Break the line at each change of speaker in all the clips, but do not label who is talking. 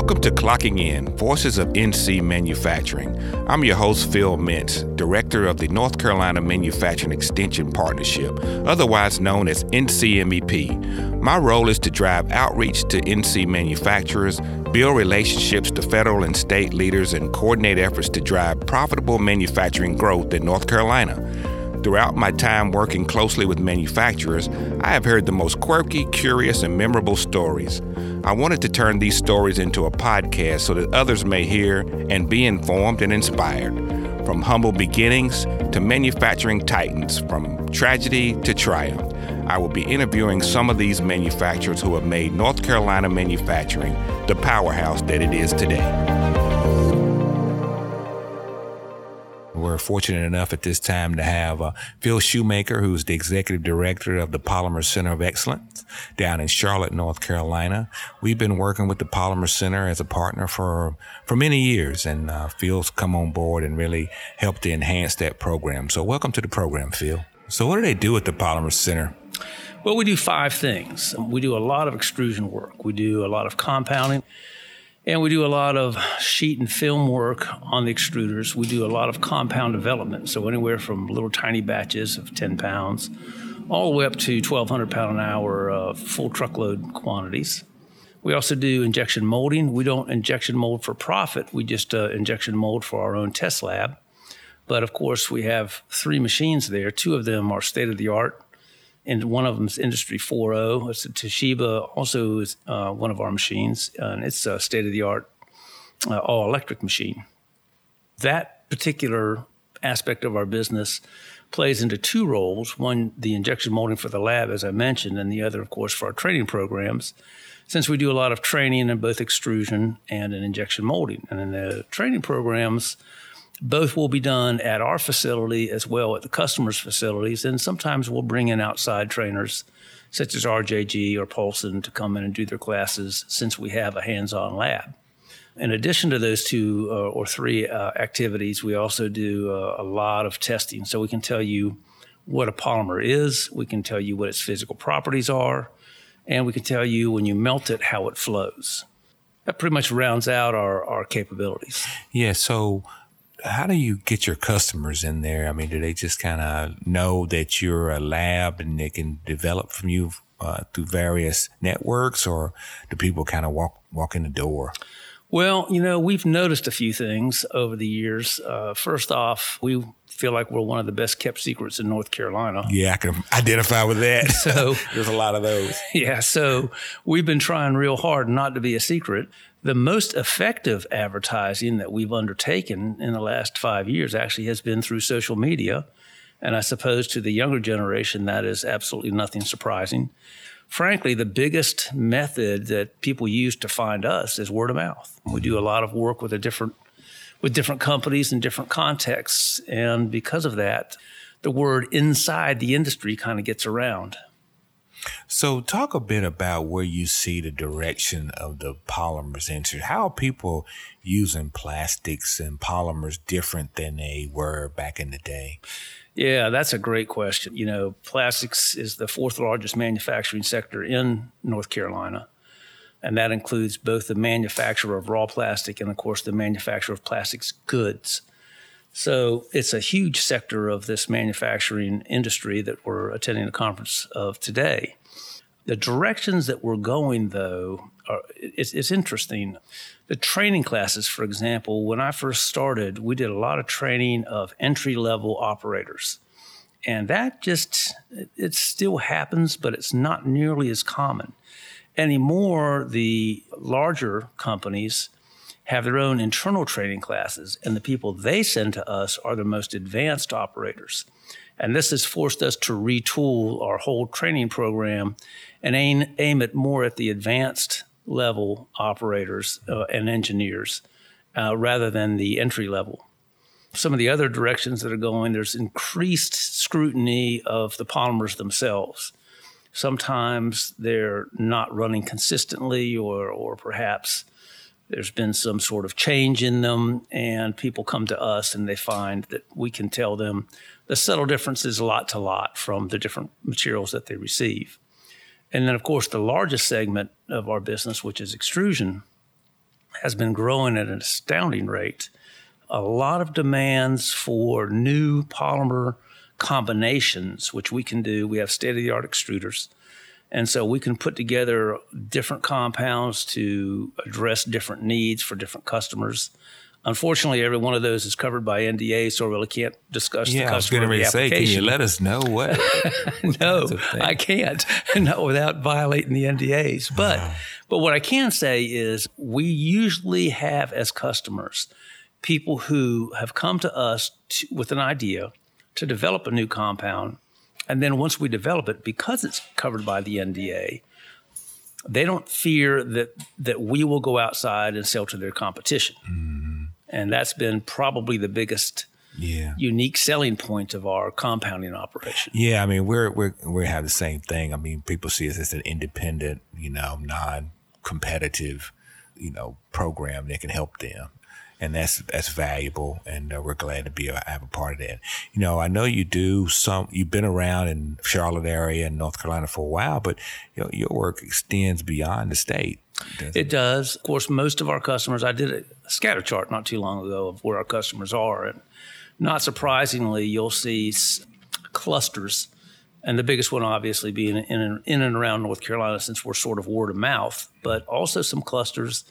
Welcome to Clocking In, Voices of NC Manufacturing. I'm your host, Phil Mintz, Director of the North Carolina Manufacturing Extension Partnership, otherwise known as NCMEP. My role is to drive outreach to NC manufacturers, build relationships to federal and state leaders, and coordinate efforts to drive profitable manufacturing growth in North Carolina. Throughout my time working closely with manufacturers, I have heard the most quirky, curious, and memorable stories. I wanted to turn these stories into a podcast so that others may hear and be informed and inspired. From humble beginnings to manufacturing titans, from tragedy to triumph, I will be interviewing some of these manufacturers who have made North Carolina manufacturing the powerhouse that it is today. Fortunate enough at this time to have uh, Phil Shoemaker, who's the executive director of the Polymer Center of Excellence down in Charlotte, North Carolina. We've been working with the Polymer Center as a partner for for many years, and uh, Phil's come on board and really helped to enhance that program. So, welcome to the program, Phil. So, what do they do at the Polymer Center?
Well, we do five things. We do a lot of extrusion work. We do a lot of compounding. And we do a lot of sheet and film work on the extruders. We do a lot of compound development, so anywhere from little tiny batches of 10 pounds all the way up to 1,200 pound an hour uh, full truckload quantities. We also do injection molding. We don't injection mold for profit, we just uh, injection mold for our own test lab. But of course, we have three machines there. Two of them are state of the art and one of them is Industry 4.0. It's a Toshiba, also is uh, one of our machines, and it's a state of the art uh, all electric machine. That particular aspect of our business plays into two roles one, the injection molding for the lab, as I mentioned, and the other, of course, for our training programs. Since we do a lot of training in both extrusion and in injection molding. And in the training programs, both will be done at our facility as well at the customer's facilities. And sometimes we'll bring in outside trainers such as RJG or Paulson to come in and do their classes since we have a hands on lab. In addition to those two uh, or three uh, activities, we also do uh, a lot of testing. So we can tell you what a polymer is, we can tell you what its physical properties are, and we can tell you when you melt it how it flows. That pretty much rounds out our, our capabilities.
Yeah, so how do you get your customers in there? I mean, do they just kind of know that you're a lab and they can develop from you uh, through various networks, or do people kind of walk walk in the door?
Well, you know, we've noticed a few things over the years. Uh, first off, we feel like we're one of the best kept secrets in North Carolina.
Yeah, I can identify with that. So there's a lot of those.
Yeah, so we've been trying real hard not to be a secret. The most effective advertising that we've undertaken in the last five years actually has been through social media. And I suppose to the younger generation, that is absolutely nothing surprising. Frankly, the biggest method that people use to find us is word of mouth. We do a mm-hmm. lot of work with a different with different companies in different contexts. And because of that, the word inside the industry kind of gets around.
So, talk a bit about where you see the direction of the Polymer Center. How are people using plastics and polymers different than they were back in the day?
Yeah, that's a great question. You know, plastics is the fourth largest manufacturing sector in North Carolina. And that includes both the manufacture of raw plastic and, of course, the manufacture of plastics goods. So it's a huge sector of this manufacturing industry that we're attending the conference of today. The directions that we're going, though, are, it's, it's interesting. The training classes, for example, when I first started, we did a lot of training of entry level operators. And that just, it still happens, but it's not nearly as common. Anymore, the larger companies have their own internal training classes, and the people they send to us are the most advanced operators. And this has forced us to retool our whole training program and aim, aim it more at the advanced level operators uh, and engineers uh, rather than the entry level. Some of the other directions that are going, there's increased scrutiny of the polymers themselves. Sometimes they're not running consistently, or, or perhaps there's been some sort of change in them, and people come to us and they find that we can tell them the subtle differences lot to lot from the different materials that they receive. And then, of course, the largest segment of our business, which is extrusion, has been growing at an astounding rate. A lot of demands for new polymer combinations, which we can do. We have state of the art extruders. And so we can put together different compounds to address different needs for different customers. Unfortunately, every one of those is covered by NDA, so I really can't discuss
yeah,
the customer.
I was going to say, can you let us know what?
no, I can't, not without violating the NDAs. But, uh-huh. but what I can say is, we usually have as customers people who have come to us to, with an idea to develop a new compound, and then once we develop it, because it's covered by the NDA, they don't fear that that we will go outside and sell to their competition. Mm and that's been probably the biggest yeah. unique selling point of our compounding operation.
Yeah, I mean we're we're we have the same thing. I mean people see us as an independent, you know, non-competitive, you know, program that can help them. And that's that's valuable, and uh, we're glad to be a, have a part of that. You know, I know you do some. You've been around in Charlotte area and North Carolina for a while, but you know, your work extends beyond the state.
It, it does. Of course, most of our customers, I did a scatter chart not too long ago of where our customers are. And not surprisingly, you'll see clusters. And the biggest one, obviously, being in and, in and around North Carolina, since we're sort of word of mouth, but also some clusters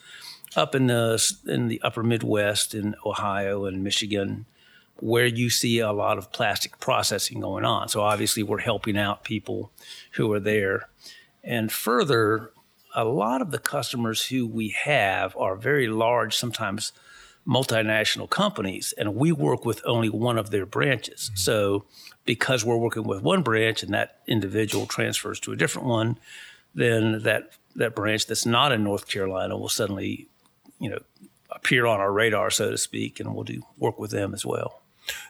up in the in the upper Midwest, in Ohio and Michigan, where you see a lot of plastic processing going on. So obviously, we're helping out people who are there. And further, a lot of the customers who we have are very large, sometimes multinational companies, and we work with only one of their branches. Mm-hmm. So, because we're working with one branch and that individual transfers to a different one, then that that branch that's not in North Carolina will suddenly, you know, appear on our radar, so to speak, and we'll do work with them as well.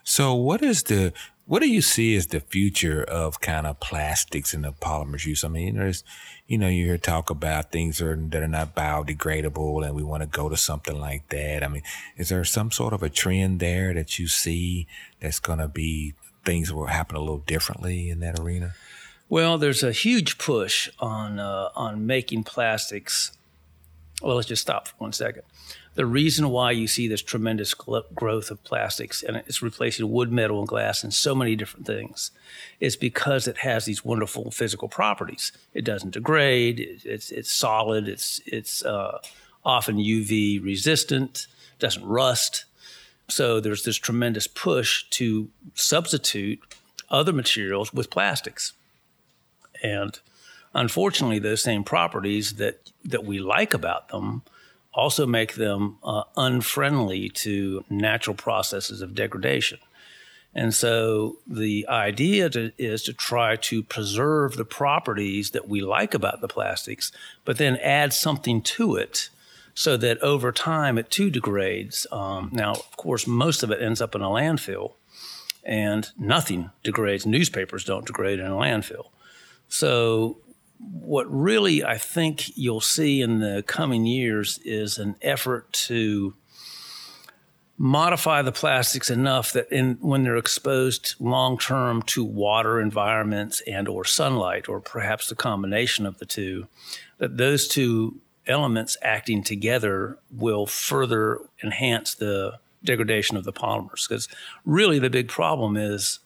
So, what is the what do you see as the future of kind of plastics and the polymers use? I mean, there's, you know, you hear talk about things are, that are not biodegradable and we want to go to something like that. I mean, is there some sort of a trend there that you see that's going to be things will happen a little differently in that arena?
Well, there's a huge push on uh, on making plastics. Well, let's just stop for one second the reason why you see this tremendous growth of plastics and it's replacing wood, metal, and glass and so many different things is because it has these wonderful physical properties. It doesn't degrade. It's it's solid. It's it's uh, often UV resistant. Doesn't rust. So there's this tremendous push to substitute other materials with plastics, and unfortunately, those same properties that that we like about them also make them uh, unfriendly to natural processes of degradation. And so the idea to, is to try to preserve the properties that we like about the plastics, but then add something to it so that over time it too degrades. Um, now, of course, most of it ends up in a landfill, and nothing degrades. Newspapers don't degrade in a landfill. So what really I think you'll see in the coming years is an effort to modify the plastics enough that in, when they're exposed long term to water environments and or sunlight or perhaps the combination of the two that those two elements acting together will further enhance the degradation of the polymers. Because really the big problem is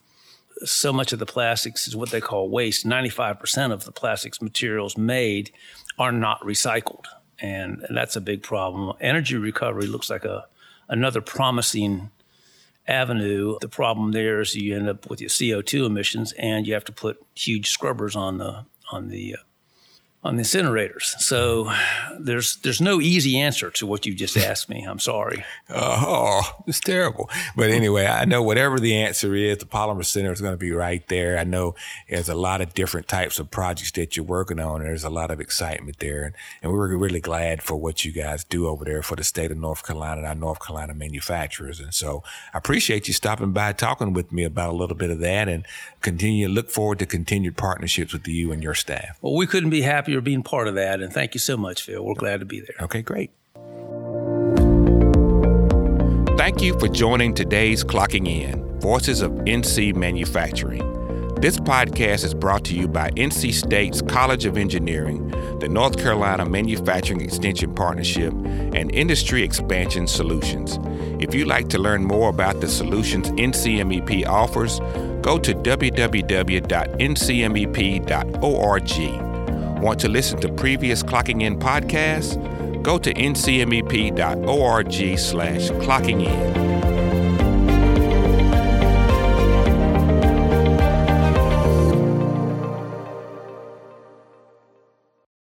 so much of the plastics is what they call waste. 95% of the plastics materials made are not recycled. And, and that's a big problem. Energy recovery looks like a another promising avenue. The problem there is you end up with your CO2 emissions and you have to put huge scrubbers on the on the uh, on the incinerators. So there's there's no easy answer to what you just asked me. I'm sorry. Uh-huh.
oh, it's terrible. But anyway, I know whatever the answer is, the Polymer Center is going to be right there. I know there's a lot of different types of projects that you're working on. There's a lot of excitement there, and, and we're really glad for what you guys do over there for the state of North Carolina and our North Carolina manufacturers. And so I appreciate you stopping by, talking with me about a little bit of that, and continue. To look forward to continued partnerships with you and your staff.
Well, we couldn't be happier you're being part of that. And thank you so much, Phil. We're glad to be there.
Okay, great. Thank you for joining today's Clocking In Voices of NC Manufacturing. This podcast is brought to you by NC State's College of Engineering, the North Carolina Manufacturing Extension Partnership, and Industry Expansion Solutions. If you'd like to learn more about the solutions NCMEP offers, go to www.ncmep.org. Want to listen to previous Clocking In podcasts? Go to ncmep.org slash clocking in.